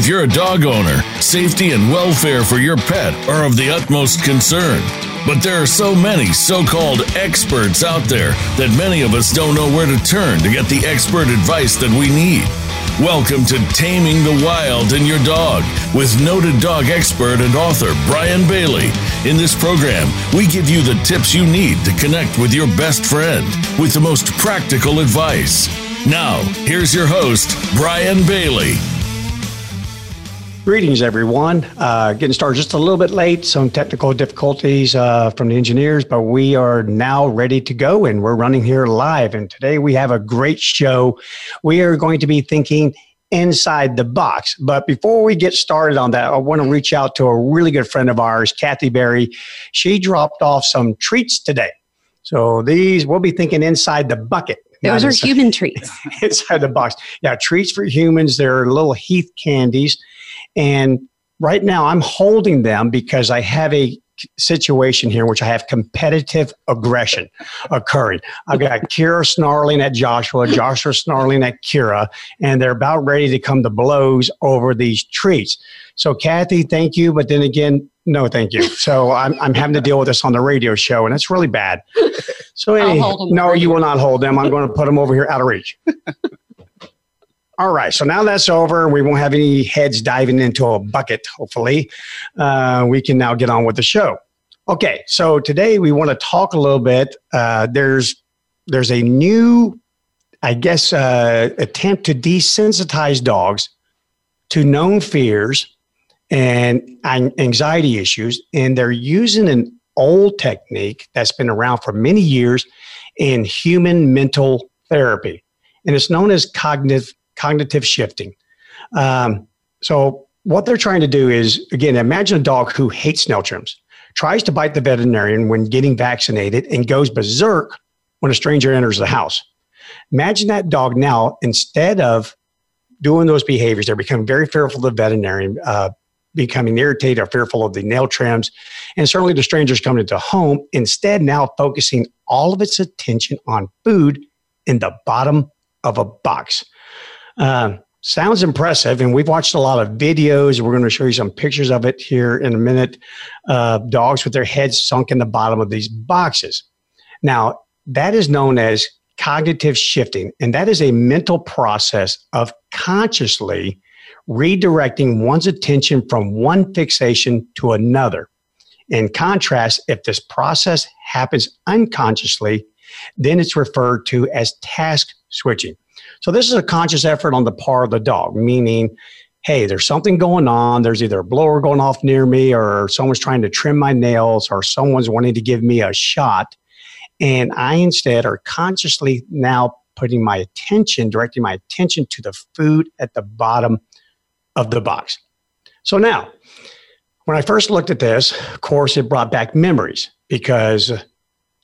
If you're a dog owner, safety and welfare for your pet are of the utmost concern. But there are so many so called experts out there that many of us don't know where to turn to get the expert advice that we need. Welcome to Taming the Wild in Your Dog with noted dog expert and author Bryan Bailey. In this program, we give you the tips you need to connect with your best friend with the most practical advice. Now, here's your host, Bryan Bailey. Greetings, everyone. Uh, getting started just a little bit late, some technical difficulties uh, from the engineers, but we are now ready to go and we're running here live. And today we have a great show. We are going to be thinking inside the box. But before we get started on that, I want to reach out to a really good friend of ours, Kathy Berry. She dropped off some treats today. So these, we'll be thinking inside the bucket. Those are inside, human treats. inside the box. Yeah, treats for humans. They're little Heath candies. And right now I'm holding them because I have a situation here in which I have competitive aggression occurring. I've got Kira snarling at Joshua, Joshua snarling at Kira, and they're about ready to come to blows over these treats. So, Kathy, thank you. But then again, no, thank you. So I'm, I'm having to deal with this on the radio show, and it's really bad. So, any, no, you will not hold them. I'm going to put them over here out of reach. All right, so now that's over. We won't have any heads diving into a bucket, hopefully. Uh, we can now get on with the show. Okay, so today we want to talk a little bit. Uh, there's there's a new, I guess, uh, attempt to desensitize dogs to known fears and anxiety issues, and they're using an old technique that's been around for many years in human mental therapy, and it's known as cognitive cognitive shifting. Um, so, what they're trying to do is again, imagine a dog who hates nail trims, tries to bite the veterinarian when getting vaccinated, and goes berserk when a stranger enters the house. Imagine that dog now, instead of doing those behaviors, they're becoming very fearful of the veterinarian, uh, becoming irritated or fearful of the nail trims, and certainly the strangers coming into the home. Instead, now focusing all of its attention on food in the bottom of a box. Uh, sounds impressive, and we've watched a lot of videos. We're going to show you some pictures of it here in a minute. Uh, dogs with their heads sunk in the bottom of these boxes. Now, that is known as cognitive shifting, and that is a mental process of consciously redirecting one's attention from one fixation to another. In contrast, if this process happens unconsciously, then it's referred to as task switching. So this is a conscious effort on the part of the dog, meaning, hey, there's something going on. There's either a blower going off near me, or someone's trying to trim my nails, or someone's wanting to give me a shot. And I instead are consciously now putting my attention, directing my attention to the food at the bottom of the box. So now, when I first looked at this, of course, it brought back memories because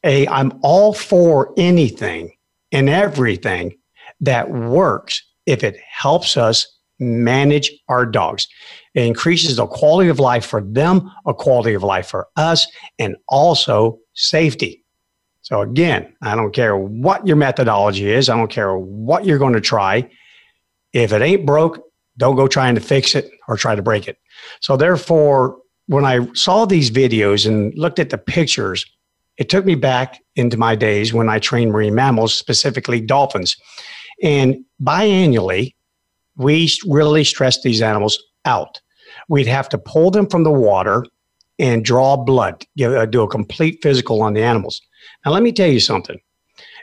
A, I'm all for anything and everything that works if it helps us manage our dogs. It increases the quality of life for them, a quality of life for us, and also safety. So, again, I don't care what your methodology is, I don't care what you're going to try. If it ain't broke, don't go trying to fix it or try to break it. So, therefore, when I saw these videos and looked at the pictures, it took me back into my days when I trained marine mammals, specifically dolphins. And biannually, we really stress these animals out. We'd have to pull them from the water and draw blood, give, uh, do a complete physical on the animals. Now, let me tell you something.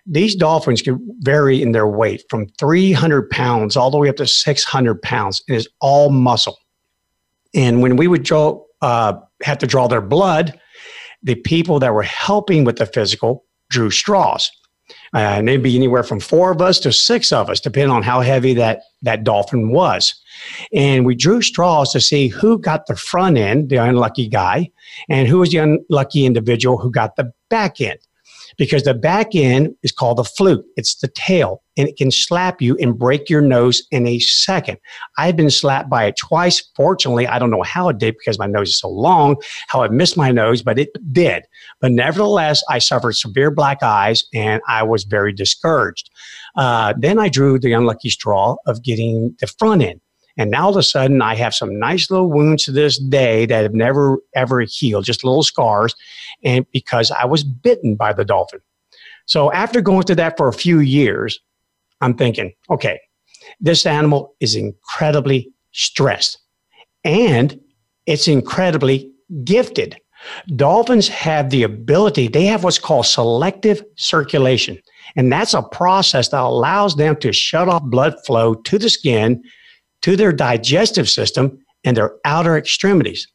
These dolphins can vary in their weight from 300 pounds all the way up to 600 pounds. It is all muscle. And when we would draw, uh, have to draw their blood, the people that were helping with the physical drew straws. Uh, and it'd be anywhere from four of us to six of us, depending on how heavy that, that dolphin was. And we drew straws to see who got the front end, the unlucky guy, and who was the unlucky individual who got the back end because the back end is called the fluke. It's the tail, and it can slap you and break your nose in a second. I've been slapped by it twice. Fortunately, I don't know how it did because my nose is so long, how it missed my nose, but it did. But nevertheless, I suffered severe black eyes and I was very discouraged. Uh, then I drew the unlucky straw of getting the front end. And now all of a sudden, I have some nice little wounds to this day that have never, ever healed, just little scars. And because I was bitten by the dolphin. So after going through that for a few years, I'm thinking, okay, this animal is incredibly stressed and it's incredibly gifted. Dolphins have the ability, they have what's called selective circulation. And that's a process that allows them to shut off blood flow to the skin, to their digestive system, and their outer extremities.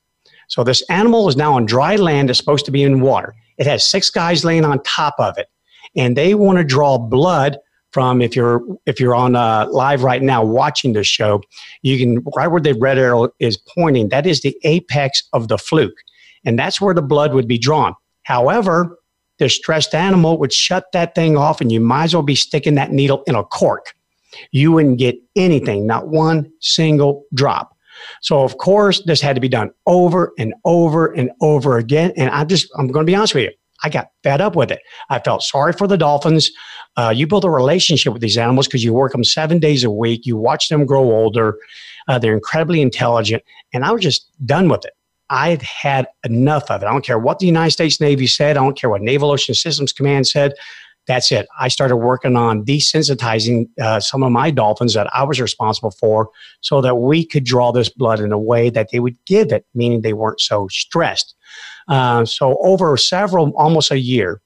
So this animal is now on dry land that's supposed to be in water. It has six guys laying on top of it, and they want to draw blood from if you're if you're on uh, live right now watching this show, you can right where the red arrow is pointing. That is the apex of the fluke, and that's where the blood would be drawn. However, the stressed animal would shut that thing off, and you might as well be sticking that needle in a cork. You wouldn't get anything, not one single drop. So of course, this had to be done over and over and over again. And I'm just I'm going to be honest with you. I got fed up with it. I felt sorry for the dolphins. Uh, you build a relationship with these animals because you work them seven days a week. You watch them grow older. Uh, they're incredibly intelligent. And I was just done with it. I'd had enough of it. I don't care what the United States Navy said. I don't care what Naval Ocean Systems Command said. That's it. I started working on desensitizing uh, some of my dolphins that I was responsible for so that we could draw this blood in a way that they would give it, meaning they weren't so stressed. Uh, so over several, almost a year,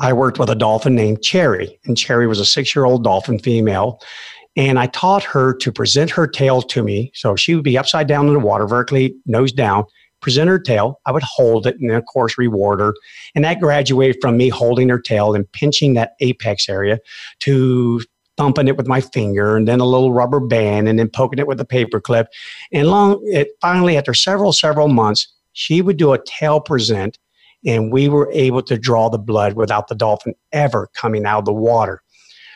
I worked with a dolphin named Cherry, and Cherry was a six-year-old dolphin female. And I taught her to present her tail to me. So she would be upside down in the water, vertically nose down, present her tail. I would hold it and, of course, reward her. And that graduated from me holding her tail and pinching that apex area to thumping it with my finger and then a little rubber band and then poking it with a paper clip. And long, it finally, after several, several months, she would do a tail present, and we were able to draw the blood without the dolphin ever coming out of the water.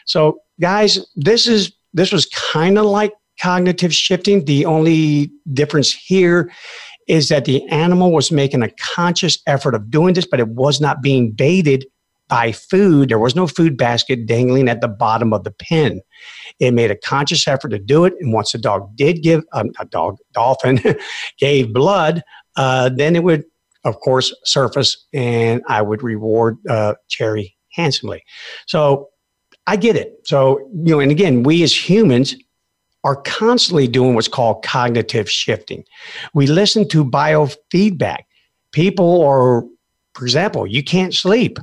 So, guys, this is this was kind of like cognitive shifting. The only difference here is that the animal was making a conscious effort of doing this, but it was not being baited by food. There was no food basket dangling at the bottom of the pen. It made a conscious effort to do it. And once the dog did give, um, a dog, dolphin, gave blood, uh, then it would, of course, surface and I would reward uh, Cherry handsomely. So I get it. So, you know, and again, we as humans are constantly doing what's called cognitive shifting. We listen to biofeedback. People are, for example, you can't sleep.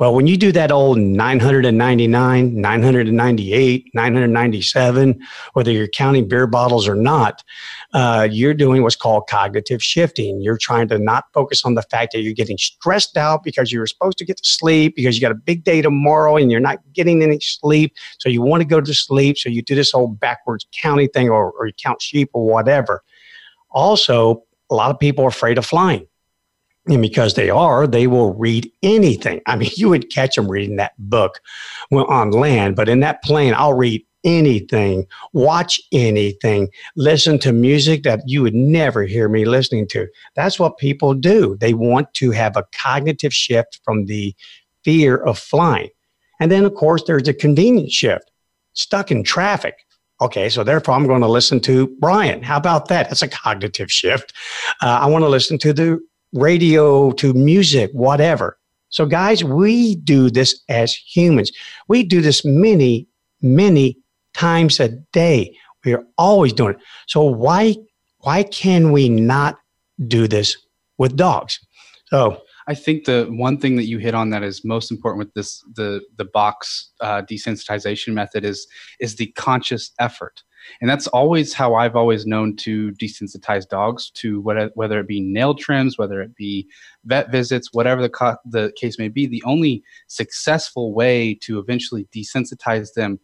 Well, when you do that old 999, 998, 997, whether you're counting beer bottles or not, uh, you're doing what's called cognitive shifting. You're trying to not focus on the fact that you're getting stressed out because you were supposed to get to sleep because you got a big day tomorrow and you're not getting any sleep. So you want to go to sleep. So you do this whole backwards counting thing or, or you count sheep or whatever. Also, a lot of people are afraid of flying and because they are, they will read anything. I mean, you would catch them reading that book on land, but in that plane, I'll read anything, watch anything, listen to music that you would never hear me listening to. That's what people do. They want to have a cognitive shift from the fear of flying. And then, of course, there's a convenience shift, stuck in traffic. Okay, so therefore I'm going to listen to Bryan. How about that? That's a cognitive shift. Uh, I want to listen to the radio to music, whatever. So, guys, we do this as humans. We do this many, many times a day. We are always doing it. So, why why can we not do this with dogs? So, I think the one thing that you hit on that is most important with this the the box uh, desensitization method is is the conscious effort and that's always how I've always known to desensitize dogs to whether, whether it be nail trims, whether it be vet visits, whatever the, co- the case may be. The only successful way to eventually desensitize them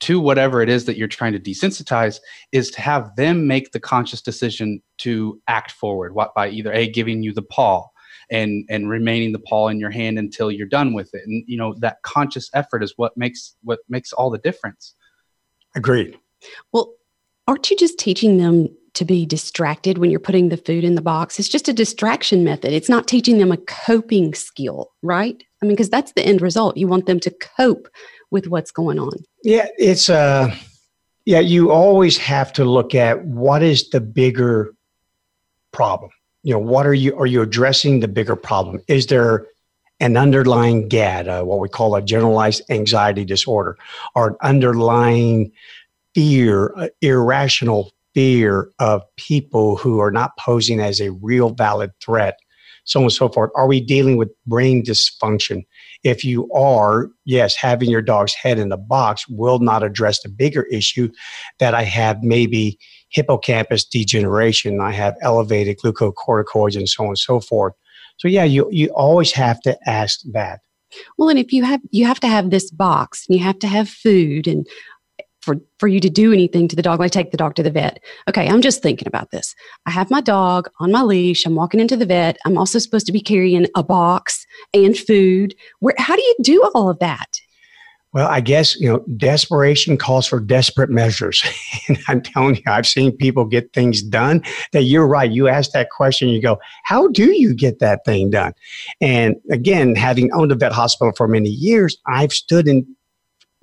to whatever it is that you're trying to desensitize is to have them make the conscious decision to act forward what by either a giving you the paw and and remaining the paw in your hand until you're done with it and you know that conscious effort is what makes what makes all the difference agreed well, aren't you just teaching them to be distracted when you're putting the food in the box? It's just a distraction method. It's not teaching them a coping skill, right? I mean, because that's the end result. You want them to cope with what's going on. Yeah, it's uh Yeah, you always have to look at what is the bigger problem. You know, what are you are you addressing the bigger problem? Is there an underlying GAD, uh, what we call a generalized anxiety disorder, or an underlying fear, uh, irrational fear of people who are not posing as a real valid threat, so on and so forth. Are we dealing with brain dysfunction? If you are, yes, having your dog's head in the box will not address the bigger issue that I have maybe hippocampus degeneration, I have elevated glucocorticoids, and so on and so forth. So yeah, you you always have to ask that. Well, and if you have you have to have this box, and you have to have food, and for for you to do anything to the dog, like take the dog to the vet. Okay, I'm just thinking about this. I have my dog on my leash. I'm walking into the vet. I'm also supposed to be carrying a box and food. Where how do you do all of that? Well, I guess, you know, desperation calls for desperate measures. and I'm telling you, I've seen people get things done that you're right. You ask that question, you go, how do you get that thing done? And again, having owned a vet hospital for many years, I've stood in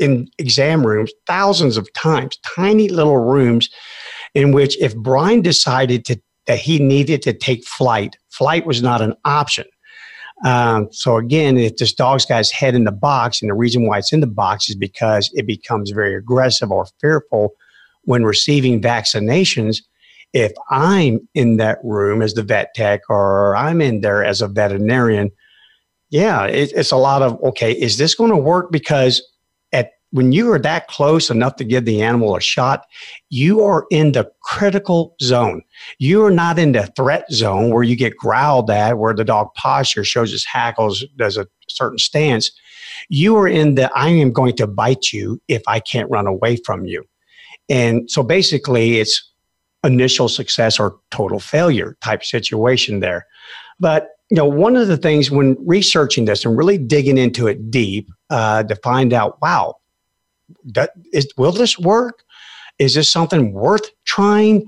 in exam rooms thousands of times, tiny little rooms in which if Bryan decided to that he needed to take flight, flight was not an option. Um, so again, if this dog's got his head in the box, and the reason why it's in the box is because it becomes very aggressive or fearful when receiving vaccinations. If I'm in that room as the vet tech, or I'm in there as a veterinarian, yeah, it, it's a lot of okay. Is this going to work? Because when you are that close enough to give the animal a shot, you are in the critical zone. You are not in the threat zone where you get growled at, where the dog posture shows its hackles, does a certain stance. You are in the I am going to bite you if I can't run away from you. And so basically, it's initial success or total failure type situation there. But you know, one of the things when researching this and really digging into it deep uh, to find out, wow, that is, will this work? Is this something worth trying?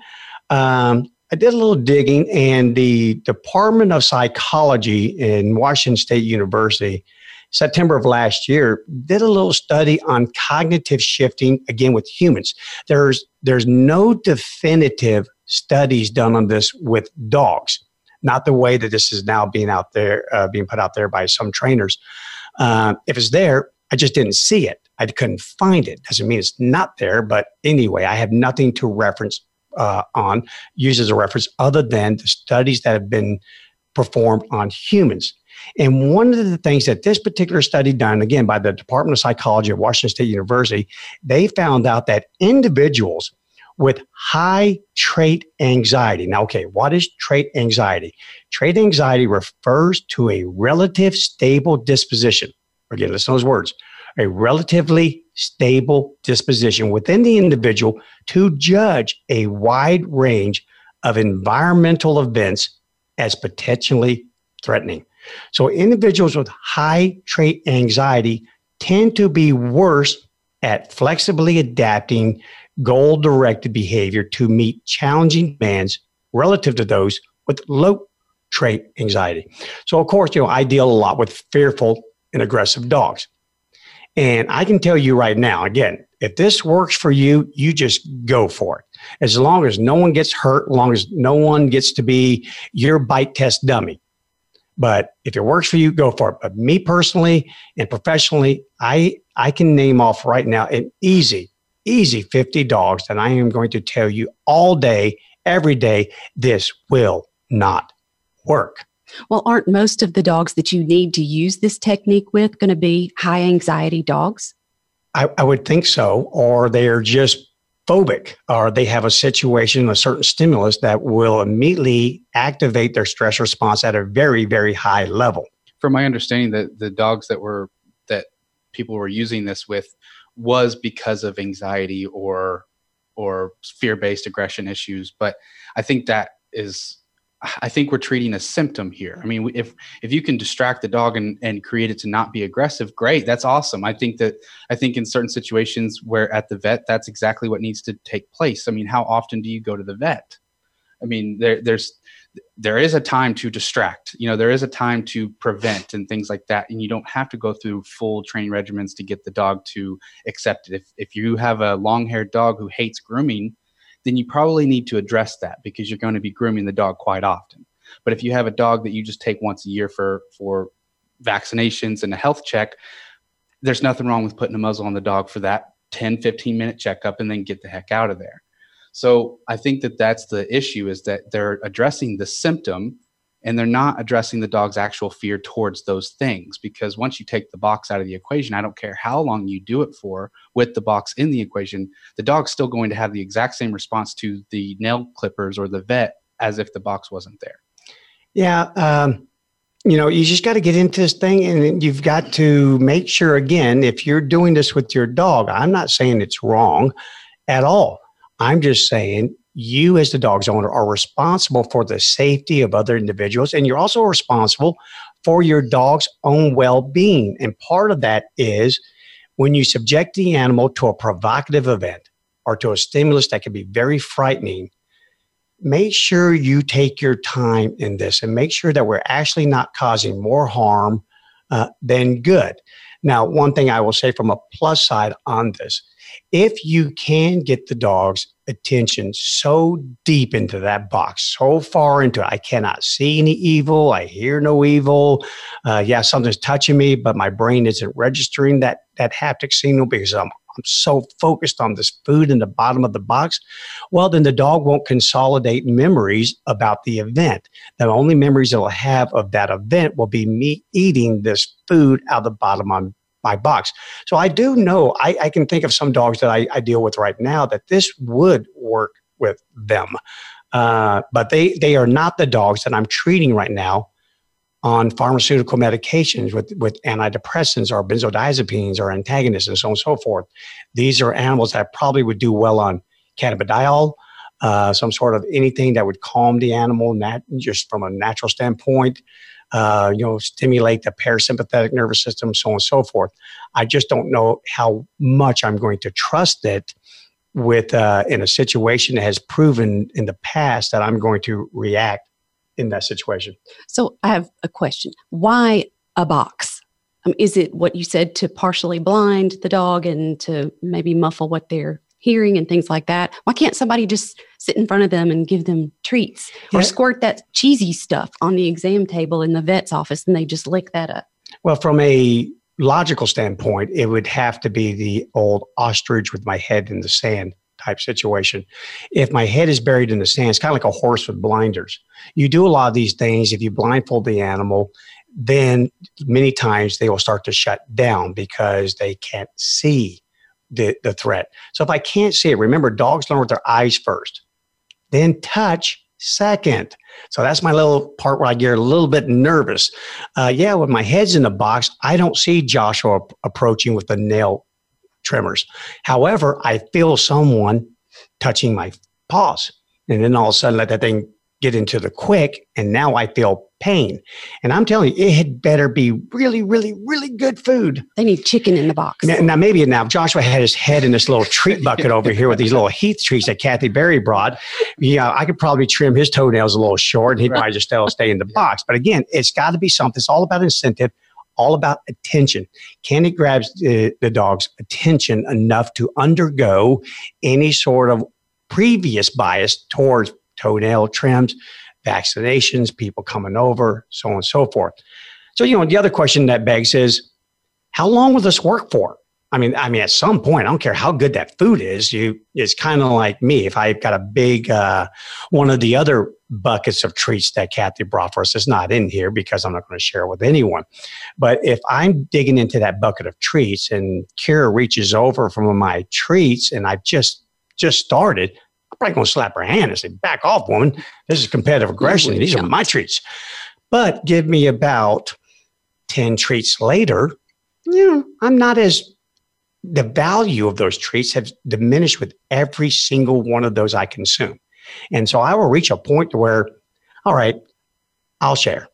Um, I did a little digging, and the Department of Psychology in Washington State University, September of last year, did a little study on cognitive shifting again with humans. There's there's no definitive studies done on this with dogs, not the way that this is now being out there uh, being put out there by some trainers. Uh, if it's there, I just didn't see it. I couldn't find it. Doesn't mean it's not there, but anyway, I have nothing to reference uh, on, use as a reference other than the studies that have been performed on humans. And one of the things that this particular study done, again, by the Department of Psychology at Washington State University, they found out that individuals with high trait anxiety. Now, okay, what is trait anxiety? Trait anxiety refers to a relative stable disposition. Again, listen to those words a relatively stable disposition within the individual to judge a wide range of environmental events as potentially threatening. So, individuals with high trait anxiety tend to be worse at flexibly adapting goal directed behavior to meet challenging demands relative to those with low trait anxiety. So, of course, you know, I deal a lot with fearful and aggressive dogs. And I can tell you right now, again, if this works for you, you just go for it. As long as no one gets hurt, as long as no one gets to be your bite test dummy. But if it works for you, go for it. But me personally and professionally, I I can name off right now an easy, easy 50 dogs that I am going to tell you all day, every day, this will not work. Well, aren't most of the dogs that you need to use this technique with going to be high anxiety dogs? I, I would think so. Or they are just phobic, or they have a situation, a certain stimulus that will immediately activate their stress response at a very, very high level. From my understanding, that the dogs that were that people were using this with was because of anxiety or or fear-based aggression issues. But I think that is I think we're treating a symptom here. I mean, if if you can distract the dog and, and create it to not be aggressive, great. That's awesome. I think that I think in certain situations where at the vet, that's exactly what needs to take place. I mean, how often do you go to the vet? I mean, there, there's there is a time to distract you know there is a time to prevent and things like that and you don't have to go through full training regimens to get the dog to accept it if, if you have a long haired dog who hates grooming then you probably need to address that because you're going to be grooming the dog quite often. But if you have a dog that you just take once a year for for vaccinations and a health check there's nothing wrong with putting a muzzle on the dog for that 10 15 minute checkup and then get the heck out of there. So I think that that's the issue is that they're addressing the symptom and they're not addressing the dog's actual fear towards those things because once you take the box out of the equation i don't care how long you do it for with the box in the equation the dog's still going to have the exact same response to the nail clippers or the vet as if the box wasn't there. Yeah um, you know you just got to get into this thing and you've got to make sure again if you're doing this with your dog i'm not saying it's wrong at all. I'm just saying you, as the dog's owner, are responsible for the safety of other individuals, and you're also responsible for your dog's own well being. And part of that is when you subject the animal to a provocative event or to a stimulus that can be very frightening, make sure you take your time in this and make sure that we're actually not causing more harm uh, than good. Now, one thing I will say from a plus side on this if you can get the dog's attention so deep into that box, so far into it, I cannot see any evil, I hear no evil. Uh, yeah, something's touching me, but my brain isn't registering that that haptic signal because I'm I'm so focused on this food in the bottom of the box, well, then the dog won't consolidate memories about the event. The only memories it'll have of that event will be me eating this food out of the bottom of my box. So I do know, I, I can think of some dogs that I, I, deal with right now that this would work with them. Uh, but they, they are not the dogs that I'm treating right now on pharmaceutical medications with, with antidepressants or benzodiazepines or antagonists and so on and so forth. These are animals that probably would do well on cannabidiol, uh, some sort of anything that would calm the animal, nat- just from a natural standpoint uh, you know, stimulate the parasympathetic nervous system, so on and so forth. I just don't know how much I'm going to trust it with uh, in a situation that has proven in the past that I'm going to react in that situation. So I have a question. Why a box? Um, is it what you said to partially blind the dog and to maybe muffle what they're hearing and things like that. Why can't somebody just sit in front of them and give them treats yeah. or squirt that cheesy stuff on the exam table in the vet's office and they just lick that up? Well, from a logical standpoint, it would have to be the old ostrich with my head in the sand type situation. If my head is buried in the sand, it's kind of like a horse with blinders. You do a lot of these things. If you blindfold the animal, then many times they will start to shut down because they can't see the, the threat. So if I can't see it, remember dogs learn with their eyes first, then touch second. So that's my little part where I get a little bit nervous. Uh, yeah, when my head's in the box, I don't see Joshua approaching with the nail trimmers. However, I feel someone touching my paws. And then all of a sudden, let that thing get into the quick, and now I feel pain. And I'm telling you, it had better be really, really, really good food. They need chicken in the box. Now, now maybe now Joshua had his head in this little treat bucket over here with these little Heath treats that Kathy Berry brought. Yeah, I could probably trim his toenails a little short, and he'd probably just still stay in the box. But again, it's got to be something. It's all about incentive all about attention. Can it grab the, the, dog's attention enough to undergo any sort of previous bias towards toenail trims, vaccinations, people coming over, so on and so forth. So, you know, the other question that begs is how long will this work for? I mean, I mean, at some point, I don't care how good that food is. You, it's kind of like me. If I've got a big uh, one of the other buckets of treats that Kathy brought for us, it's not in here because I'm not going to share it with anyone. But if I'm digging into that bucket of treats and Kira reaches over from my treats and I've just just started, probably going to slap her hand and say, back off, woman. This is competitive aggression. These are my treats. But give me about 10 treats later, you know, I'm not as, the value of those treats have diminished with every single one of those I consume. And so I will reach a point to where, all right, I'll share.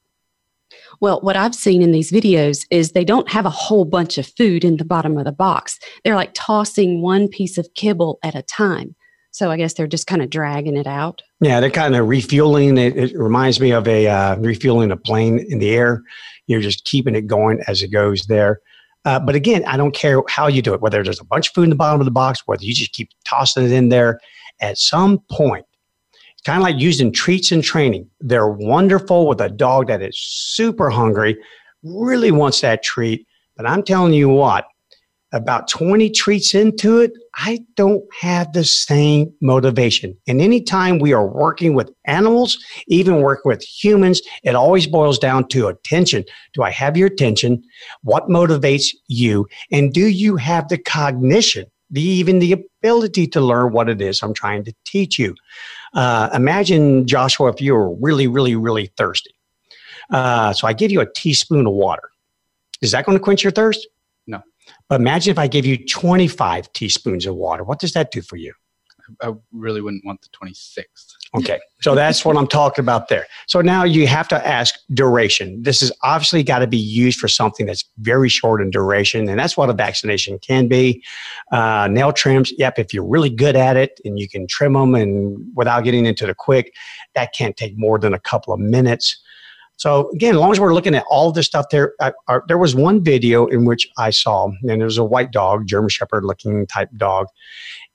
Well, what I've seen in these videos is they don't have a whole bunch of food in the bottom of the box. They're like tossing one piece of kibble at a time. So I guess they're just kind of dragging it out. Yeah, they're kind of refueling. It, it reminds me of a uh, refueling a plane in the air. You're just keeping it going as it goes there. Uh, but again, I don't care how you do it, whether there's a bunch of food in the bottom of the box, whether you just keep tossing it in there. At some point, it's kind of like using treats in training. They're wonderful with a dog that is super hungry, really wants that treat. But I'm telling you what, about 20 treats into it, I don't have the same motivation. And anytime we are working with animals, even working with humans, it always boils down to attention. Do I have your attention? What motivates you? And do you have the cognition, the, even the ability to learn what it is I'm trying to teach you? Uh, imagine, Joshua, if you were really, really, really thirsty. Uh, so I give you a teaspoon of water. Is that going to quench your thirst? But imagine if I gave you 25 teaspoons of water. What does that do for you? I really wouldn't want the 26th. Okay. So that's what I'm talking about there. So now you have to ask duration. This is obviously got to be used for something that's very short in duration. And that's what a vaccination can be. Uh, nail trims, yep, if you're really good at it and you can trim them and without getting into the quick, that can't take more than a couple of minutes. So again, as long as we're looking at all this stuff, there I, I, there was one video in which I saw, and it was a white dog, German Shepherd looking type dog,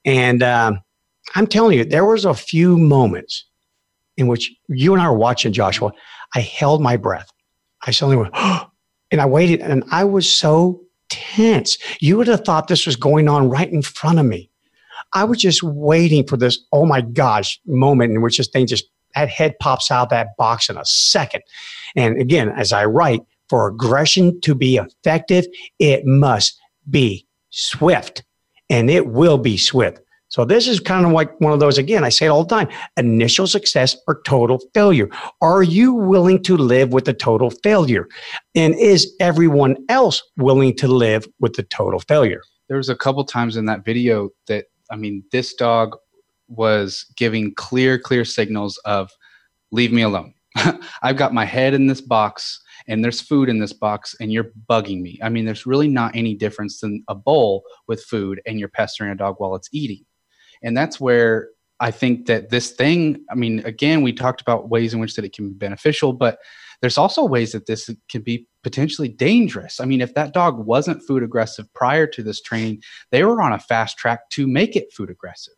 and um, I'm telling you, there was a few moments in which you and I were watching Joshua. I held my breath. I suddenly went, oh, and I waited, and I was so tense. You would have thought this was going on right in front of me. I was just waiting for this, oh my gosh, moment in which this thing just that head pops out that box in a second. And again, as I write, for aggression to be effective, it must be swift and it will be swift. So this is kind of like one of those, again, I say it all the time, initial success or total failure. Are you willing to live with the total failure? And is everyone else willing to live with the total failure? There was a couple times in that video that, I mean, this dog was giving clear, clear signals of leave me alone. I've got my head in this box and there's food in this box and you're bugging me. I mean, there's really not any difference than a bowl with food and you're pestering a dog while it's eating. And that's where I think that this thing, I mean, again, we talked about ways in which that it can be beneficial, but there's also ways that this can be potentially dangerous. I mean, if that dog wasn't food aggressive prior to this training, they were on a fast track to make it food aggressive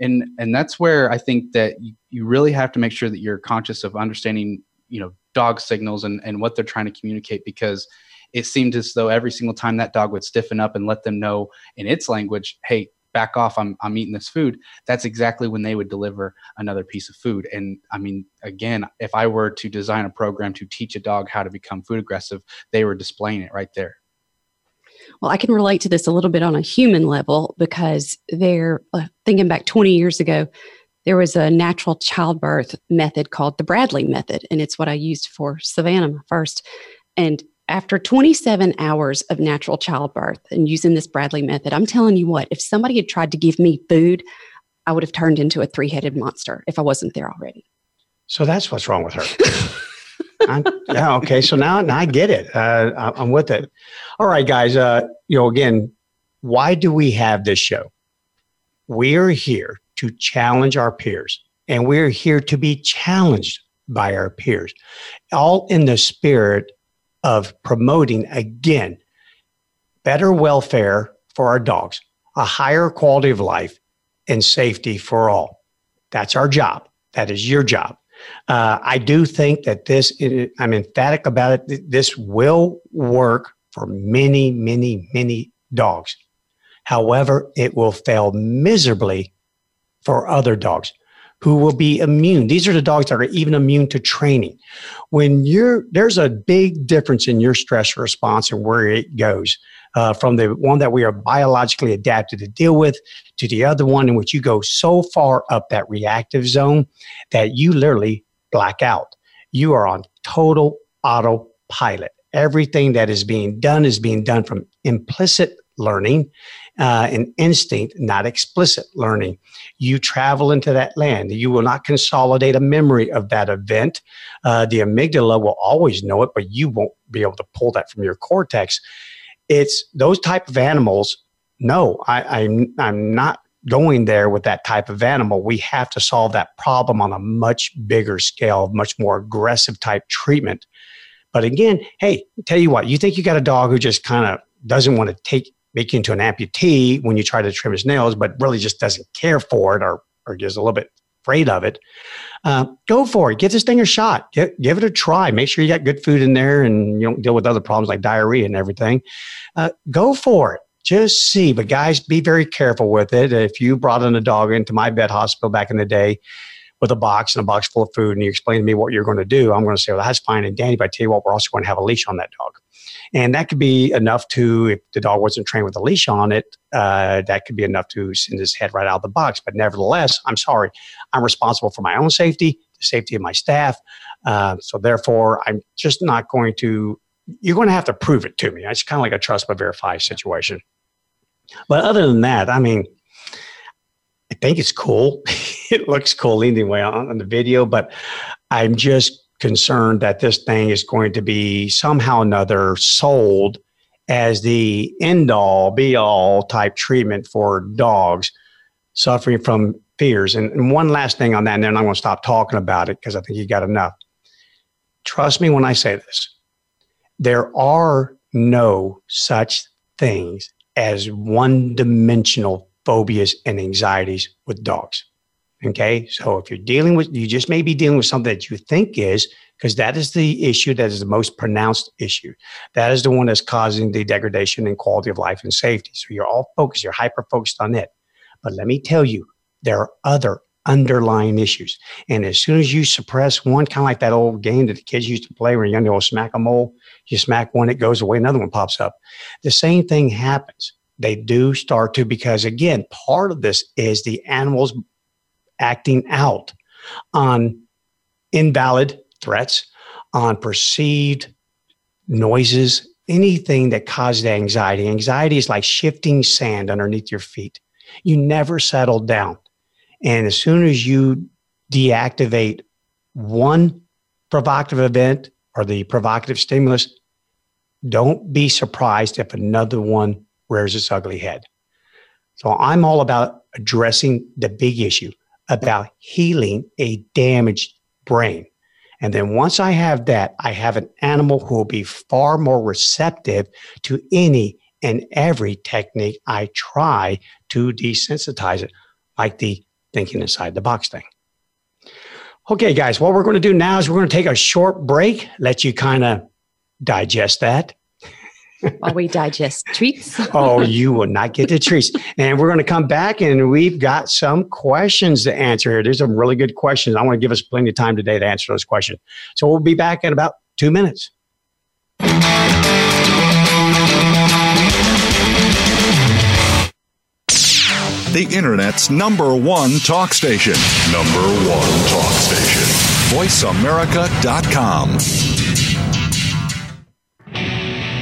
and and that's where i think that you, you really have to make sure that you're conscious of understanding you know dog signals and, and what they're trying to communicate because it seemed as though every single time that dog would stiffen up and let them know in its language hey back off i'm, I'm eating this food that's exactly when they would deliver another piece of food. And i mean again if i were to design a program to teach a dog how to become food aggressive they were displaying it right there well, I can relate to this a little bit on a human level because they're uh, thinking back 20 years ago, there was a natural childbirth method called the Bradley method, and it's what I used for Savannah first. And after 27 hours of natural childbirth and using this Bradley method, I'm telling you what, if somebody had tried to give me food, I would have turned into a three headed monster if I wasn't there already. So that's what's wrong with her. yeah. Okay. So now, now I get it. Uh, I'm with it. All right, guys. Uh, you know, again, why do we have this show? We are here to challenge our peers, and we're here to be challenged by our peers, all in the spirit of promoting again better welfare for our dogs, a higher quality of life, and safety for all. That's our job. That is your job. Uh, I do think that this, I'm emphatic about it, this will work for many, many, many dogs. However, it will fail miserably for other dogs who will be immune. These are the dogs that are even immune to training. When you're, there's a big difference in your stress response and where it goes uh, from the one that we are biologically adapted to deal with to the other one in which you go so far up that reactive zone that you literally black out. You are on total autopilot. Everything that is being done is being done from implicit learning uh, and instinct, not explicit learning. You travel into that land. You will not consolidate a memory of that event. Uh, the amygdala will always know it, but you won't be able to pull that from your cortex it's those type of animals. No, I, I'm I'm not going there with that type of animal. We have to solve that problem on a much bigger scale, much more aggressive type treatment. But again, hey, tell you what, you think you got a dog who just kind of doesn't want to take make you into an amputee when you try to trim his nails, but really just doesn't care for it or or just a little bit afraid of it. Uh, go for it. Give this thing a shot. Give, give it a try. Make sure you got good food in there and you don't deal with other problems like diarrhea and everything. Uh, go for it just see. But guys, be very careful with it. If you brought in a dog into my vet hospital back in the day with a box and a box full of food, and you explain to me what you're going to do, I'm going to say, well, that's fine and dandy. But I tell you what, we're also going to have a leash on that dog. And that could be enough to, if the dog wasn't trained with a leash on it, uh, that could be enough to send his head right out of the box. But nevertheless, I'm sorry, I'm responsible for my own safety, the safety of my staff. Uh, so therefore, I'm just not going to, you're going to have to prove it to me. It's kind of like a trust but verify situation. But other than that, I mean, I think it's cool. it looks cool anyway on, on the video, but I'm just concerned that this thing is going to be somehow another sold as the end all be all type treatment for dogs suffering from fears. And, and one last thing on that, and then I'm going to stop talking about it because I think you got enough. Trust me when I say this. There are no such things as one dimensional phobias and anxieties with dogs. Okay. So if you're dealing with, you just may be dealing with something that you think is, because that is the issue that is the most pronounced issue. That is the one that's causing the degradation in quality of life and safety. So you're all focused, you're hyper focused on it. But let me tell you, there are other underlying issues. And as soon as you suppress one, kind of like that old game that the kids used to play when you're young, they will smack a mole. You smack one, it goes away, another one pops up. The same thing happens. They do start to, because again, part of this is the animals acting out on invalid threats, on perceived noises, anything that causes anxiety. Anxiety is like shifting sand underneath your feet. You never settle down. And as soon as you deactivate one provocative event or the provocative stimulus, don't be surprised if another one rears its ugly head. So I'm all about addressing the big issue about healing a damaged brain. And then once I have that, I have an animal who will be far more receptive to any and every technique I try to desensitize it, like the thinking inside the box thing. Okay, guys, what we're going to do now is we're going to take a short break, let you kind of digest that. While we digest treats. oh, you will not get the treats. And we're going to come back and we've got some questions to answer here. There's some really good questions. I want to give us plenty of time today to answer those questions. So we'll be back in about two minutes. the Internet's number one talk station. Number one talk station. VoiceAmerica.com.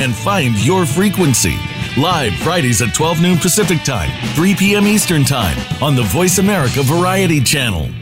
and find your frequency. Live Fridays at 12 noon Pacific Time, 3 p.m. Eastern Time on the Voice America Variety Channel.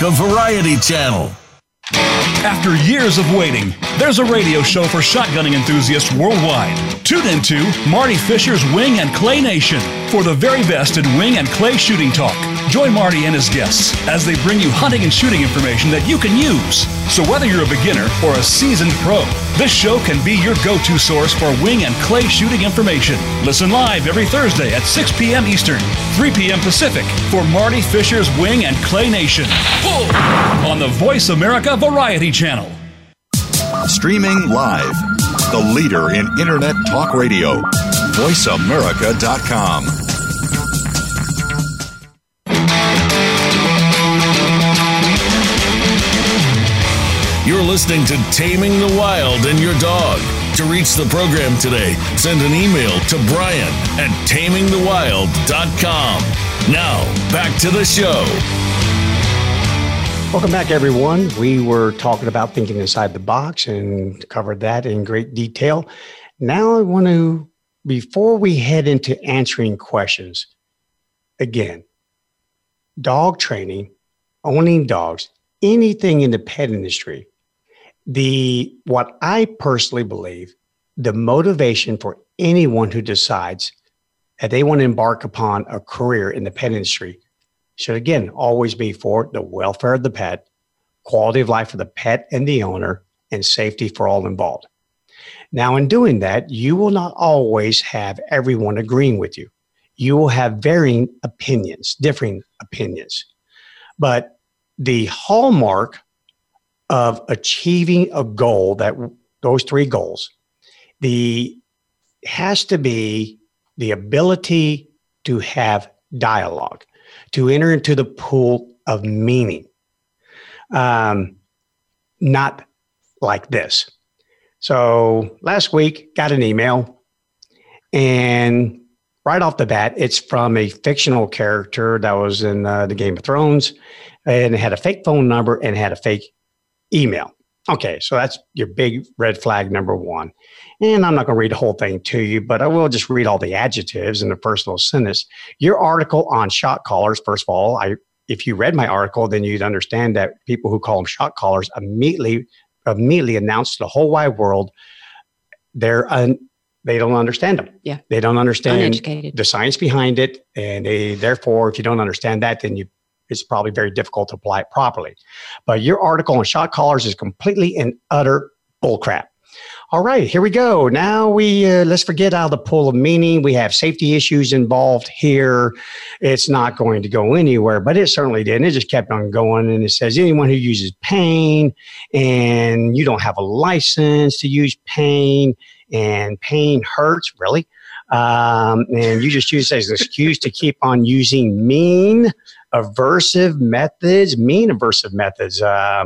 Variety Channel. After years of waiting, there's a radio show for shotgunning enthusiasts worldwide. Tune into Marty Fisher's Wing and Clay Nation for the very best in wing and clay shooting talk. Join Marty and his guests as they bring you hunting and shooting information that you can use. So, whether you're a beginner or a seasoned pro, this show can be your go to source for wing and clay shooting information. Listen live every Thursday at 6 p.m. Eastern, 3 p.m. Pacific for Marty Fisher's Wing and Clay Nation on the Voice America Variety Channel. Streaming live, the leader in Internet Talk Radio, voiceamerica.com. You're listening to Taming the Wild and Your Dog. To reach the program today, send an email to Bryan at tamingthewild.com. Now, back to the show. Welcome back, everyone. We were talking about thinking inside the box and covered that in great detail. Now, I want to, before we head into answering questions, again, dog training, owning dogs, anything in the pet industry, the what I personally believe, the motivation for anyone who decides that they want to embark upon a career in the pet industry should again always be for the welfare of the pet, quality of life for the pet and the owner, and safety for all involved. Now, in doing that, you will not always have everyone agreeing with you. You will have varying opinions, differing opinions. But the hallmark of achieving a goal that those three goals the has to be the ability to have dialogue to enter into the pool of meaning. Um, not like this. So last week got an email and right off the bat it's from a fictional character that was in uh, the game of thrones and had a fake phone number and had a fake email. Okay, so that's your big red flag number one. And I'm not going to read the whole thing to you, but I will just read all the adjectives in the first little sentence. Your article on shot callers, first of all, I if you read my article, then you'd understand that people who call them shot callers immediately immediately announce to the whole wide world they're un, they don't understand them. Yeah. They don't understand Uneducated. the science behind it. And they therefore, if you don't understand that, then you it's probably very difficult to apply it properly. But your article on shot callers is completely and utter bullcrap. All right, here we go. Now we uh, let's forget out of the pool of meaning. We have safety issues involved here. It's not going to go anywhere, but it certainly did. And it just kept on going. And it says anyone who uses pain and you don't have a license to use pain and pain hurts, really. Um, and you just use as an excuse to keep on using mean aversive methods, mean aversive methods. Uh,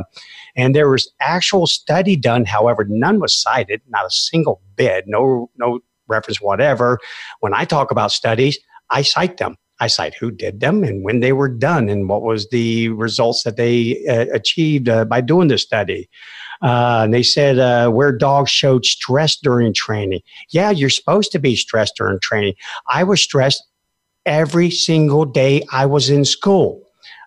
and there was actual study done. However, none was cited, not a single bit, no, no reference whatever. When I talk about studies, I cite them. I cite who did them and when they were done and what was the results that they uh, achieved uh, by doing the study. Uh, and they said uh, where dogs showed stress during training. Yeah, you're supposed to be stressed during training. I was stressed every single day I was in school,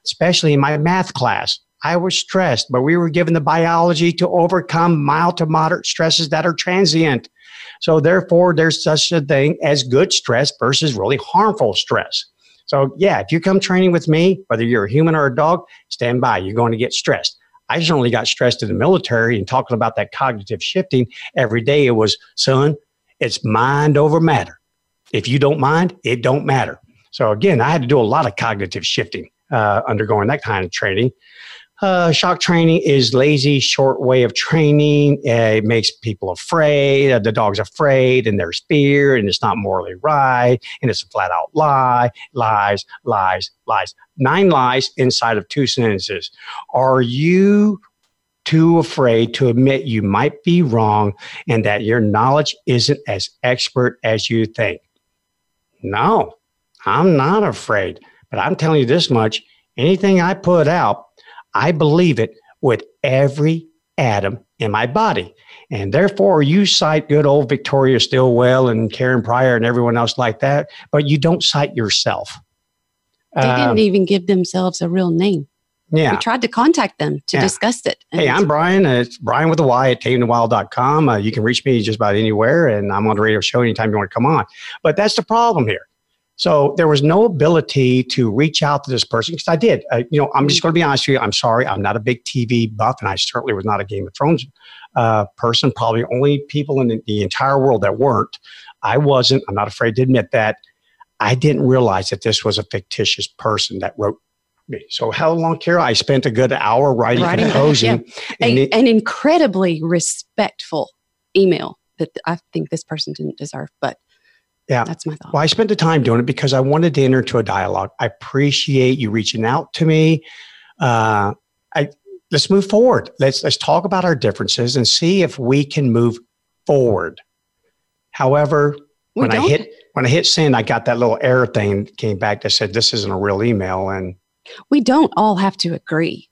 especially in my math class. I was stressed, but we were given the biology to overcome mild to moderate stresses that are transient. So, therefore, there's such a thing as good stress versus really harmful stress. So, yeah, if you come training with me, whether you're a human or a dog, stand by. You're going to get stressed. I certainly got stressed in the military and talking about that cognitive shifting every day. It was, son, it's mind over matter. If you don't mind, it don't matter. So again, I had to do a lot of cognitive shifting uh, undergoing that kind of training. Uh, shock training is lazy, short way of training. It makes people afraid. Uh, the dog's afraid, and there's fear, and it's not morally right, and it's a flat out lie. Lies, lies, lies. Nine lies inside of two sentences. Are you too afraid to admit you might be wrong and that your knowledge isn't as expert as you think? No, I'm not afraid, but I'm telling you this much anything I put out, I believe it with every atom in my body. And therefore, you cite good old Victoria Stilwell and Karen Pryor and everyone else like that, but you don't cite yourself. They Um, didn't even give themselves a real name. yeah. We tried to contact them to Yeah. discuss it. Hey, I'm Bryan. Uh, it's Bryan with a Y at tamethewild.com. Uh, you can reach me just about anywhere, and I'm on the radio show anytime you want to come on. But that's the problem here. So there was no ability to reach out to this person because I did. Uh, you know, I'm just going to be honest with you. I'm sorry. I'm not a big TV buff, and I certainly was not a Game of Thrones uh, person. Probably only people in the, the entire world that weren't. I wasn't. I'm not afraid to admit that. I didn't realize that this was a fictitious person that wrote me. So how long, Kara? I spent a good hour writing, Writing composing. and A- it- an incredibly respectful email that I think this person didn't deserve, but Yeah. that's my thought. Well, I spent the time doing it because I wanted to enter into a dialogue. I appreciate you reaching out to me. Uh, I let's move forward. Let's let's talk about our differences and see if we can move forward. However, We when I don't- hit when I hit send, I got that little error thing came back that said this isn't a real email, and we don't all have to agree,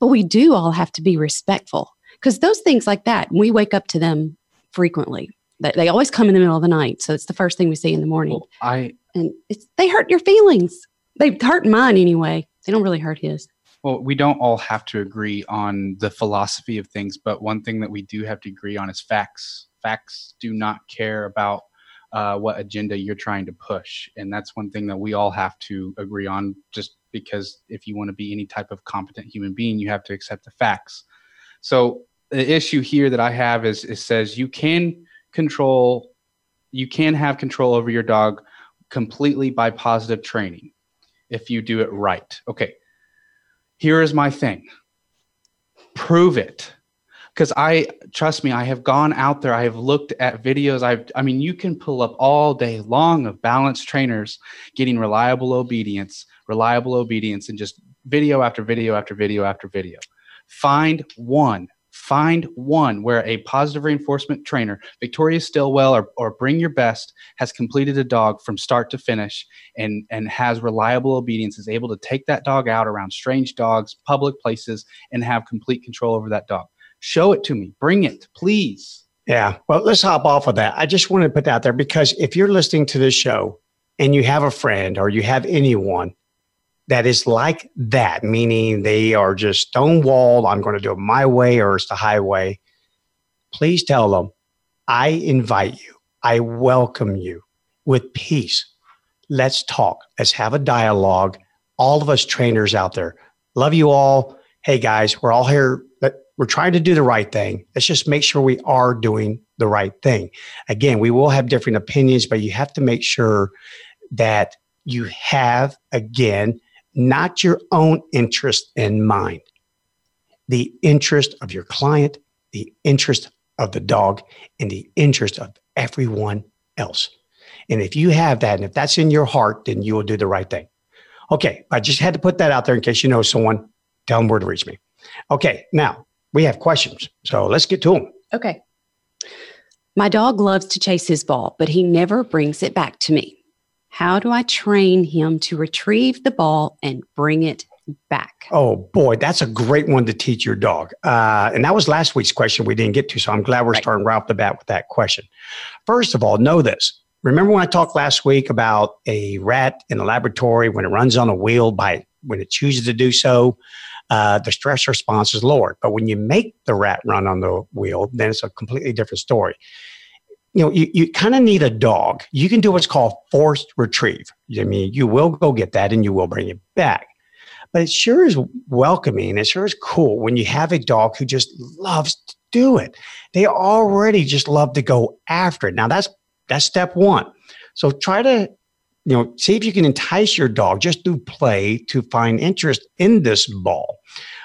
but we do all have to be respectful because those things like that, we wake up to them frequently. They, they always come in the middle of the night, so it's the first thing we see in the morning, Well, I and it's they hurt your feelings. They hurt mine anyway. They don't really hurt his. Well, we don't all have to agree on the philosophy of things, but one thing that we do have to agree on is facts. Facts do not care about uh, what agenda you're trying to push. And that's one thing that we all have to agree on, just because if you want to be any type of competent human being, you have to accept the facts. So the issue here that I have is it says you can control, you can have control over your dog completely by positive training if you do it right. Okay here is my thing. Prove it. Because i trust me i have gone out there i have looked at videos i've i mean you can pull up all day long of balanced trainers getting reliable obedience reliable obedience and just video after video after video after video. Find one find one where a positive reinforcement trainer victoria Stilwell or, or bring your best has completed a dog from start to finish and and has reliable obedience is able to take that dog out around strange dogs public places and have complete control over that dog show it to me bring it please Yeah. Well, let's hop off of that. I just want to put that out there because if you're listening to this show and you have a friend or you have anyone that is like that, meaning they are just stonewalled, I'm going to do it my way or it's the highway, please tell them, I invite you, I welcome you with peace. Let's talk. Let's have a dialogue. All of us trainers out there, love you all. Hey guys, we're all here. We're trying to do the right thing. Let's just make sure we are doing the right thing. Again, we will have different opinions, but you have to make sure that you have, again, not your own interest in mind, the interest of your client, the interest of the dog, and the interest of everyone else. And if you have that, and if that's in your heart, then you will do the right thing. Okay, I just had to put that out there in case you know someone. Tell them where to reach me. Okay, now we have questions. So let's get to them. Okay. My dog loves to chase his ball, but he never brings it back to me. How do I train him to retrieve the ball and bring it back? Oh boy, that's a great one to teach your dog. Uh, and that was last week's question we didn't get to. So I'm glad we're Right. starting right off the bat with that question. First of all, know this. Remember when I talked last week about a rat in a laboratory when it runs on a wheel by when it chooses to do so, uh, the stress response is lowered. But when you make the rat run on the wheel, then it's a completely different story. You know, you, you kind of need a dog. You can do what's called forced retrieve. I mean, you will go get that and you will bring it back but it sure is welcoming. It sure is cool when you have a dog who just loves to do it. They already just love to go after it. Now that's that's step one. So try to you know see if you can entice your dog just through play to find interest in this ball.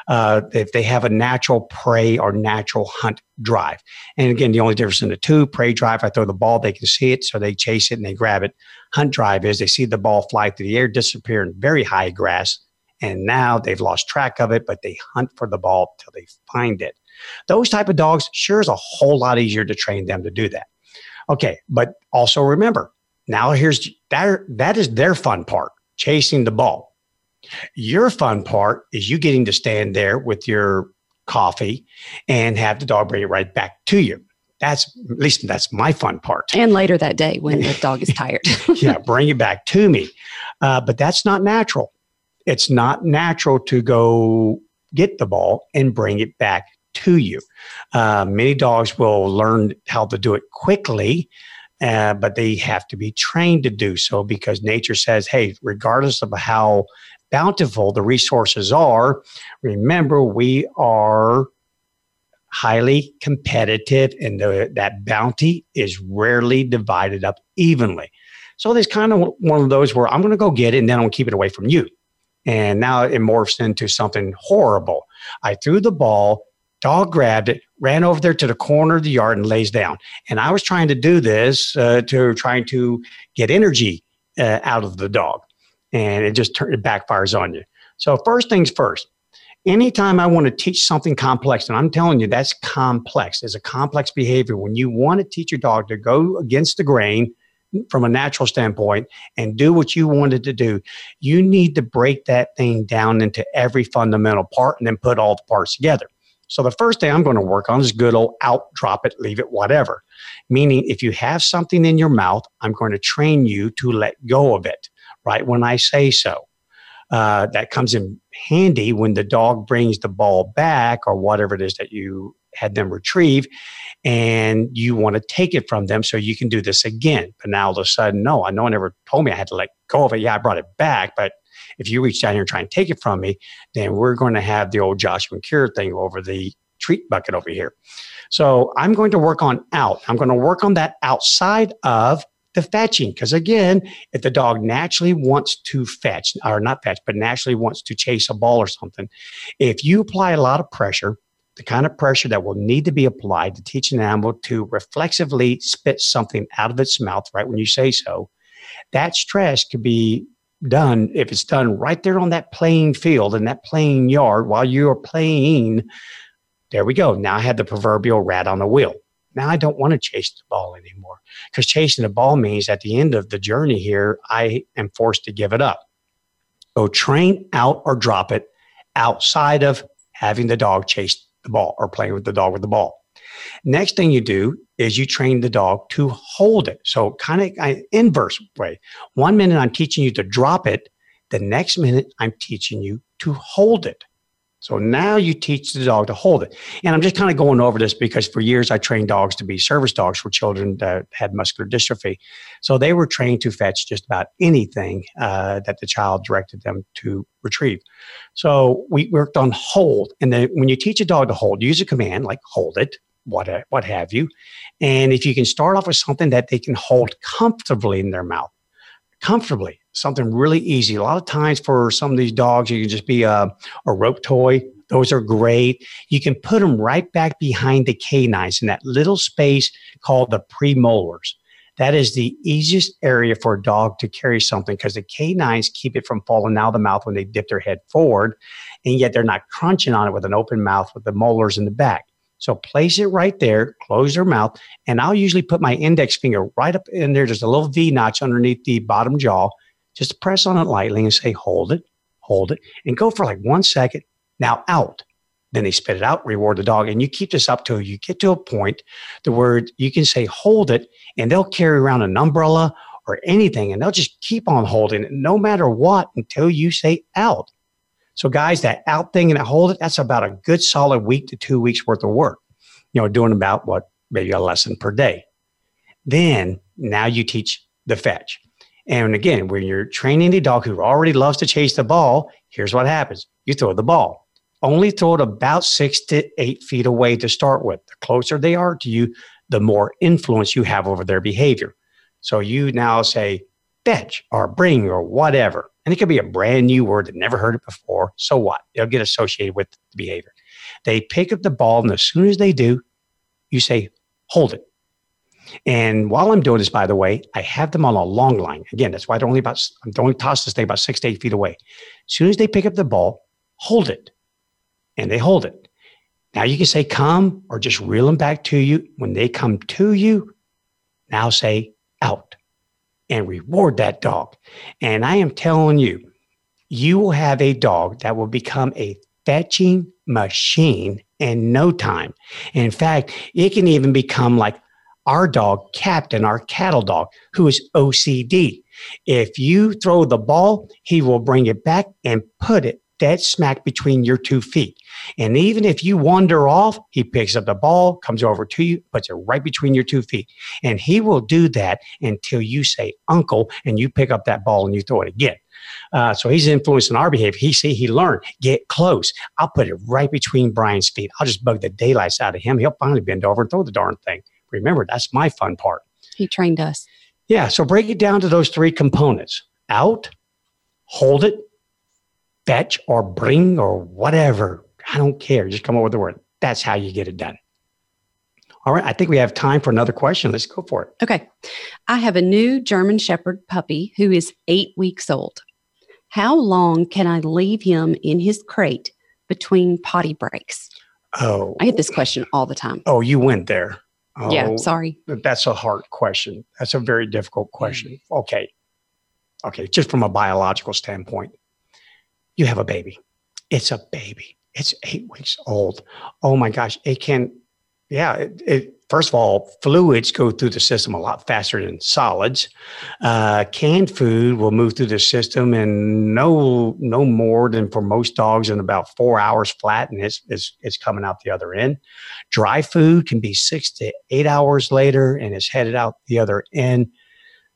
Uh, if they have a natural prey or natural hunt drive. And again, the only difference in the two prey drive, I throw the ball, they can see it, so they chase it and they grab it. Hunt drive is they see the ball fly through the air, disappear in very high grass, and now they've lost track of it but they hunt for the ball till they find it those type of dogs sure is a whole lot easier to train them to do that okay but also remember now here's that that is their fun part chasing the ball your fun part is you getting to stand there with your coffee and have the dog bring it right back to you that's at least that's my fun part And later that day when the dog is tired. yeah, bring it back to me. Uh, but that's not natural. It's not natural to go get the ball and bring it back to you. Uh, many dogs will learn how to do it quickly uh, but they have to be trained to do so because nature says, hey, regardless of how bountiful the resources are, remember we are highly competitive and the, that bounty is rarely divided up evenly. So there's kind of one of those where I'm going to go get it and then I'm going to keep it away from you. And now it morphs into something horrible. I threw the ball, dog grabbed it, ran over there to the corner of the yard and lays down. And I was trying to do this uh, to trying to get energy uh, out of the dog. And it just it backfires on you. So first things first, anytime I want to teach something complex, and I'm telling you that's complex, there's a complex behavior. When you want to teach your dog to go against the grain, from a natural standpoint and do what you wanted to do, you need to break that thing down into every fundamental part and then put all the parts together. So the first thing I'm going to work on is good old out, drop it, leave it, whatever. Meaning, if you have something in your mouth, I'm going to train you to let go of it right when I say so. Uh, that comes in handy when the dog brings the ball back or whatever it is that you had them retrieve and you want to take it from them so you can do this again. But now all of a sudden, no, no one ever told me I had to let go of it. Yeah, I brought it back, but if you reach down here and try and take it from me, then we're going to have the old Joshua Cure thing over the treat bucket over here. So I'm going to work on out. I'm going to work on that outside of the fetching. Because again, if the dog naturally wants to fetch, or not fetch, but naturally wants to chase a ball or something, if you apply a lot of pressure, the kind of pressure that will need to be applied to teach an animal to reflexively spit something out of its mouth right when you say so, that stress could be done if it's done right there on that playing field in that playing yard while you're playing. There we go. Now I had the proverbial rat on the wheel. Now I don't want to chase the ball anymore because chasing the ball means at the end of the journey here, I am forced to give it up. So train out or drop it outside of having the dog chase the ball or playing with the dog with the ball. Next thing you do is you train the dog to hold it. So kind of inverse way. One minute I'm teaching you to drop it. The next minute I'm teaching you to hold it. So now you teach the dog to hold it. And I'm just kind of going over this because for years I trained dogs to be service dogs for children that had muscular dystrophy. So they were trained to fetch just about anything uh, that the child directed them to retrieve. So we worked on hold. And then when you teach a dog to hold, use a command like hold it, what, what have you. And if you can start off with something that they can hold comfortably in their mouth, comfortably, something really easy. A lot of times for some of these dogs, you can just be a, a rope toy. Those are great. You can put them right back behind the canines in that little space called the premolars. That is the easiest area for a dog to carry something because the canines keep it from falling out of the mouth when they dip their head forward, and yet they're not crunching on it with an open mouth with the molars in the back. So place it right there, close their mouth, and I'll usually put my index finger right up in there. There's a little V notch underneath the bottom jaw. Just press on it lightly and say, hold it, hold it, and go for like one second. Now out. Then they spit it out, reward the dog. And you keep this up till you get to a point the word you can say hold it, and they'll carry around an umbrella or anything, and they'll just keep on holding it no matter what until you say out. So, guys, that out thing and that hold it, that's about a good solid week to two weeks worth of work. You know, doing about what maybe a lesson per day. Then now you teach the fetch. And again, when you're training the dog who already loves to chase the ball, here's what happens you throw the ball. Only throw it about six to eight feet away to start with. The closer they are to you, the more influence you have over their behavior. So you now say, fetch or bring or whatever. And it could be a brand new word that never heard it before. So what? They'll get associated with the behavior. They pick up the ball, and as soon as they do, you say, hold it. And while I'm doing this, by the way, I have them on a long line. Again, that's why they're only about, I'm only tossed to stay about six to eight feet away. As soon as they pick up the ball, hold it. And they hold it. Now you can say come or just reel them back to you. When they come to you, now say out and reward that dog. And I am telling you, you will have a dog that will become a fetching machine in no time. And in fact, it can even become like our dog, Captain, our cattle dog, who is OCD. If you throw the ball, he will bring it back and put it dead smack between your two feet. And even if you wander off, he picks up the ball, comes over to you, puts it right between your two feet. And he will do that until you say uncle and you pick up that ball and you throw it again. Uh, so he's influencing our behavior. He see he learned get close. I'll put it right between Bryan's feet. I'll just bug the daylights out of him. He'll finally bend over and throw the darn thing. Remember, that's my fun part. He trained us. Yeah. So break it down to those three components: out, hold it, fetch, or bring, or whatever. I don't care. Just come up with the word. That's how you get it done. All right. I think we have time for another question. Let's go for it. Okay. I have a new German Shepherd puppy who is eight weeks old. How long can I leave him in his crate between potty breaks? Oh, I get this question all the time. oh, you went there. Oh, Yeah, sorry. That's a hard question. That's a very difficult question. Mm-hmm. Okay. Okay. Just from a biological standpoint, you have a baby. It's a baby. It's eight weeks old. Oh my gosh. It can, yeah. It, it, first of all, fluids go through the system a lot faster than solids. Uh, canned food will move through the system in no, no more than for most dogs in about four hours flat, and it's, it's, it's coming out the other end. Dry food can be six to eight hours later and it's headed out the other end.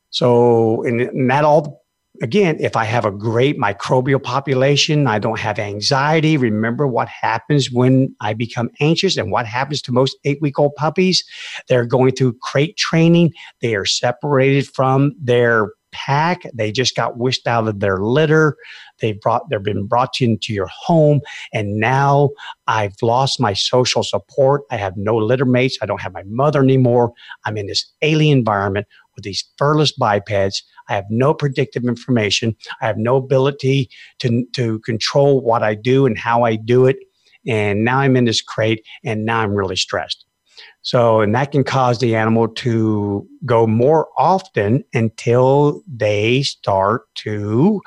So, and, that all, again, if I have a great microbial population, I don't have anxiety. Remember what happens when I become anxious and what happens to most eight week old puppies? They're going through crate training, they are separated from their pack. They just got whisked out of their litter. They've brought they've been brought into your home, and now I've lost my social support. I have no litter mates. I don't have my mother anymore. I'm in this alien environment with these furless bipeds. I have no predictive information. I have no ability to to control what I do and how I do it. And now I'm in this crate, and now I'm really stressed. So, and that can cause the animal to go more often until they start to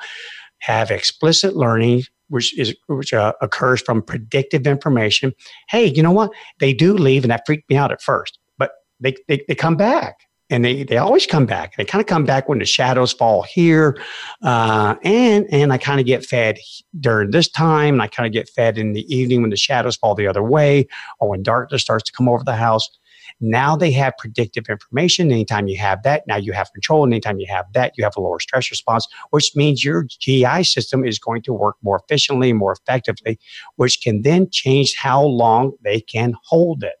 have explicit learning, which is which uh, occurs from predictive information. Hey, you know what? They do leave, and that freaked me out at first, but they they, they come back. And they, they always come back. They kind of come back when the shadows fall here, uh, and and I kind of get fed during this time, and I kind of get fed in the evening when the shadows fall the other way, or when darkness starts to come over the house. Now they have predictive information. Anytime you have that, now you have control. And anytime you have that, you have a lower stress response, which means your GI system is going to work more efficiently, more effectively, which can then change how long they can hold it.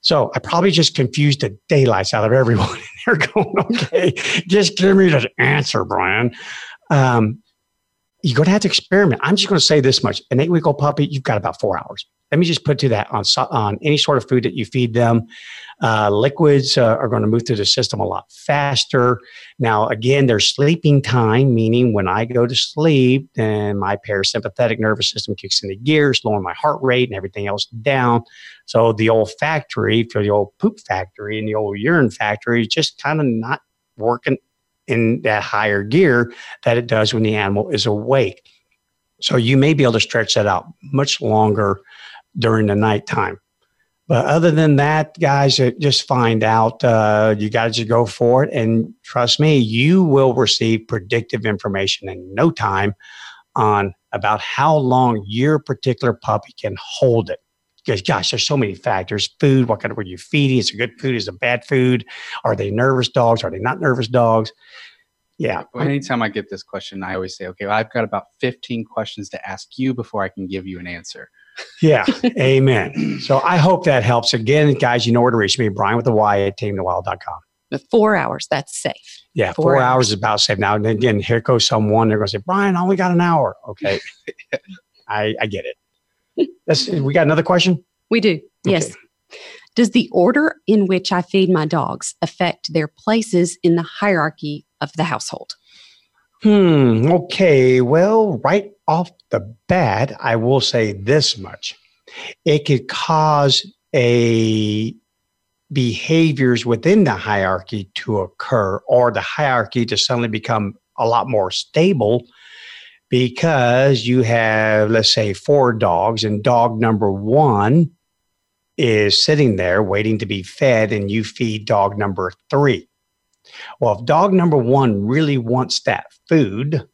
So I probably just confused the daylights out of everyone. They're going, okay, just give me the answer, Bryan. Um, you're going to have to experiment. I'm just going to say this much: an eight-week-old puppy, you've got about four hours. Let me just put to that on on any sort of food that you feed them. Uh, liquids uh, are going to move through the system a lot faster. Now, again, there's sleeping time, meaning when I go to sleep, then my parasympathetic nervous system kicks into gear, slowing my heart rate and everything else down. So the olfactory, for the old poop factory and the old urine factory, is just kind of not working in that higher gear that it does when the animal is awake. So you may be able to stretch that out much longer during the nighttime. But other than that, guys, uh, just find out. Uh, you got to just go for it. And trust me, you will receive predictive information in no time on about how long your particular puppy can hold it. Because, gosh, there's so many factors food, what kind of, what you feeding? Is it good food? Is it bad food? Are they nervous dogs? Are they not nervous dogs? Yeah. Well, anytime I get this question, I always say, okay, well, I've got about 15 questions to ask you before I can give you an answer. Yeah. Amen. So I hope that helps. Again, guys, you know where to reach me, Bryan with the Y at tamingthewild.com. But four hours, that's safe. Yeah, Four four, hours. hours. is about safe. Now, and again, here goes someone. They're going to say, Bryan, I only got an hour. Okay. I, I get it. That's, we got another question? We do. Yes. Okay. Does the order in which I feed my dogs affect their places in the hierarchy of the household? Hmm. Okay. Well, right off the bat, I will say this much. It could cause a behaviors within the hierarchy to occur or the hierarchy to suddenly become a lot more stable because you have, let's say, four dogs, and dog number one is sitting there waiting to be fed, and you feed dog number three. Well, if dog number one really wants that food,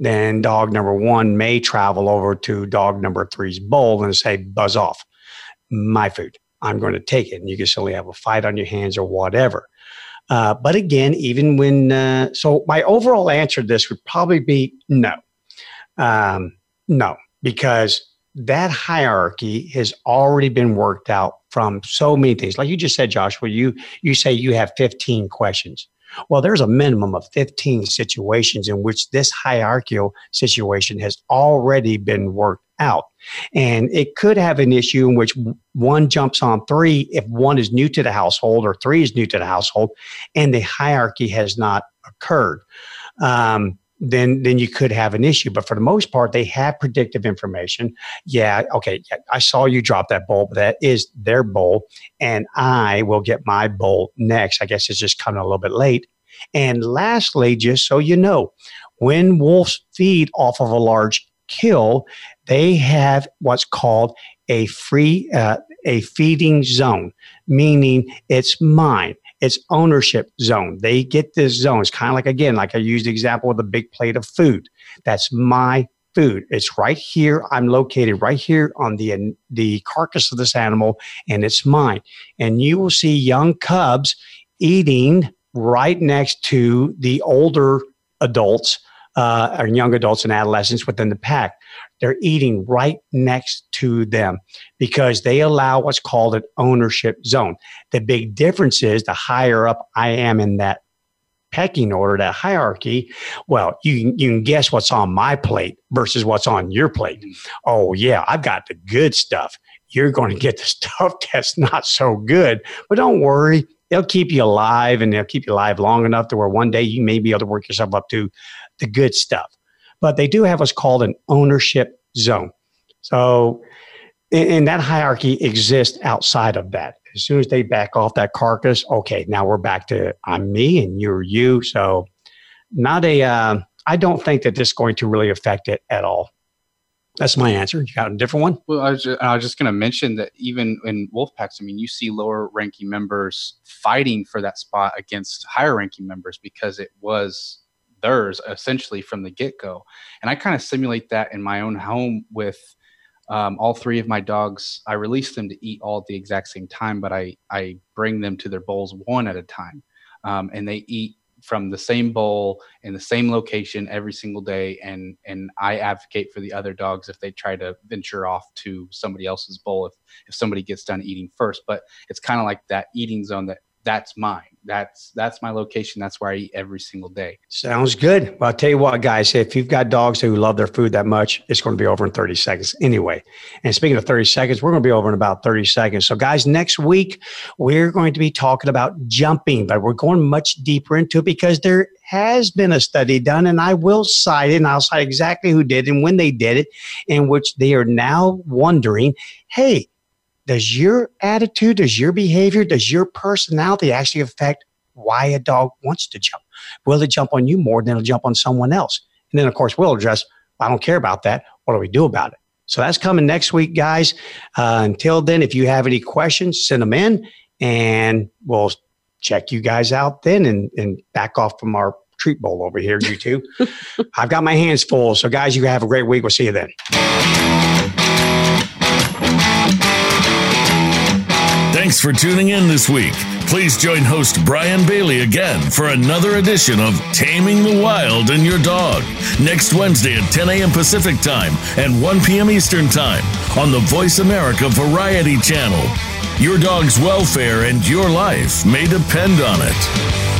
then dog number one may travel over to dog number three's bowl and say, buzz off, my food. I'm going to take it. And you can still have a fight on your hands or whatever. Uh, but again, even when, uh, so my overall answer to this would probably be no. Um, no, because that hierarchy has already been worked out from so many things. Like you just said, Joshua, you you say you have 15 questions. Well, there's a minimum of 15 situations in which this hierarchical situation has already been worked out. And it could have an issue in which one jumps on three if one is new to the household or three is new to the household and the hierarchy has not occurred. Um, then then you could have an issue. But for the most part, they have predictive information. Yeah, okay, yeah, I saw you drop that bowl, but that is their bowl, and I will get my bowl next. I guess it's just coming a little bit late. And lastly, just so you know, when wolves feed off of a large kill, they have what's called a free uh, a feeding zone, meaning it's mine it's ownership zone. They get this zone. It's kind of like, again, like I used the example of the big plate of food. That's my food. It's right here. I'm located right here on the, the carcass of this animal, and it's mine. And you will see young cubs eating right next to the older adults uh, or young adults and adolescents within the pack. They're eating right next to them because they allow what's called an ownership zone. The big difference is the higher up I am in that pecking order, that hierarchy, well, you, you can guess what's on my plate versus what's on your plate. Oh, yeah, I've got the good stuff. You're going to get the stuff that's not so good. But don't worry, they'll keep you alive and they'll keep you alive long enough to where one day you may be able to work yourself up to the good stuff but they do have what's called an ownership zone. So, and that hierarchy exists outside of that. As soon as they back off that carcass, okay, now we're back to I'm me and you're you. So, not a. Uh, I don't think that this is going to really affect it at all. That's my answer. You got a different one? Well, I was just, just going to mention that even in wolf packs, I mean, you see lower ranking members fighting for that spot against higher ranking members because it was theirs essentially from the get go. And I kind of simulate that in my own home with um, all three of my dogs. I release them to eat all at the exact same time, but I, I bring them to their bowls one at a time. Um, and they eat from the same bowl in the same location every single day and and I advocate for the other dogs if they try to venture off to somebody else's bowl if if somebody gets done eating first but it's kind of like that eating zone that that's mine. That's that's my location. That's where I eat every single day. Sounds good. Well, I'll tell you what, guys. If you've got dogs who love their food that much, it's going to be over in 30 seconds anyway. And speaking of 30 seconds, we're going to be over in about 30 seconds. So, guys, next week we're going to be talking about jumping, but we're going much deeper into it because there has been a study done, and I will cite it, and I'll cite exactly who did and when they did it, in which they are now wondering, hey does your attitude, does your behavior, does your personality actually affect why a dog wants to jump? Will it jump on you more than it'll jump on someone else? And then, of course, we'll address, I don't care about that. What do we do about it? So that's coming next week, guys. Uh, until then, if you have any questions, send them in and we'll check you guys out then and, and back off from our treat bowl over here, you two. I've got my hands full. So, guys, you have a great week. We'll see you then. Thanks for tuning in this week. Please join host Bryan Bailey again for another edition of Taming the Wild and Your Dog next Wednesday at 10 a.m. Pacific Time and 1 p.m. Eastern Time on the Voice America Variety Channel. Your dog's welfare and your life may depend on it.